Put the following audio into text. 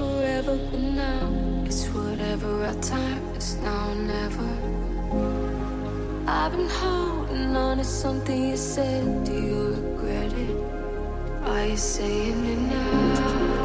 forever, but now it's whatever. Our time is now or never. I've been holding on to something you said. Do you regret it? Are you saying it now?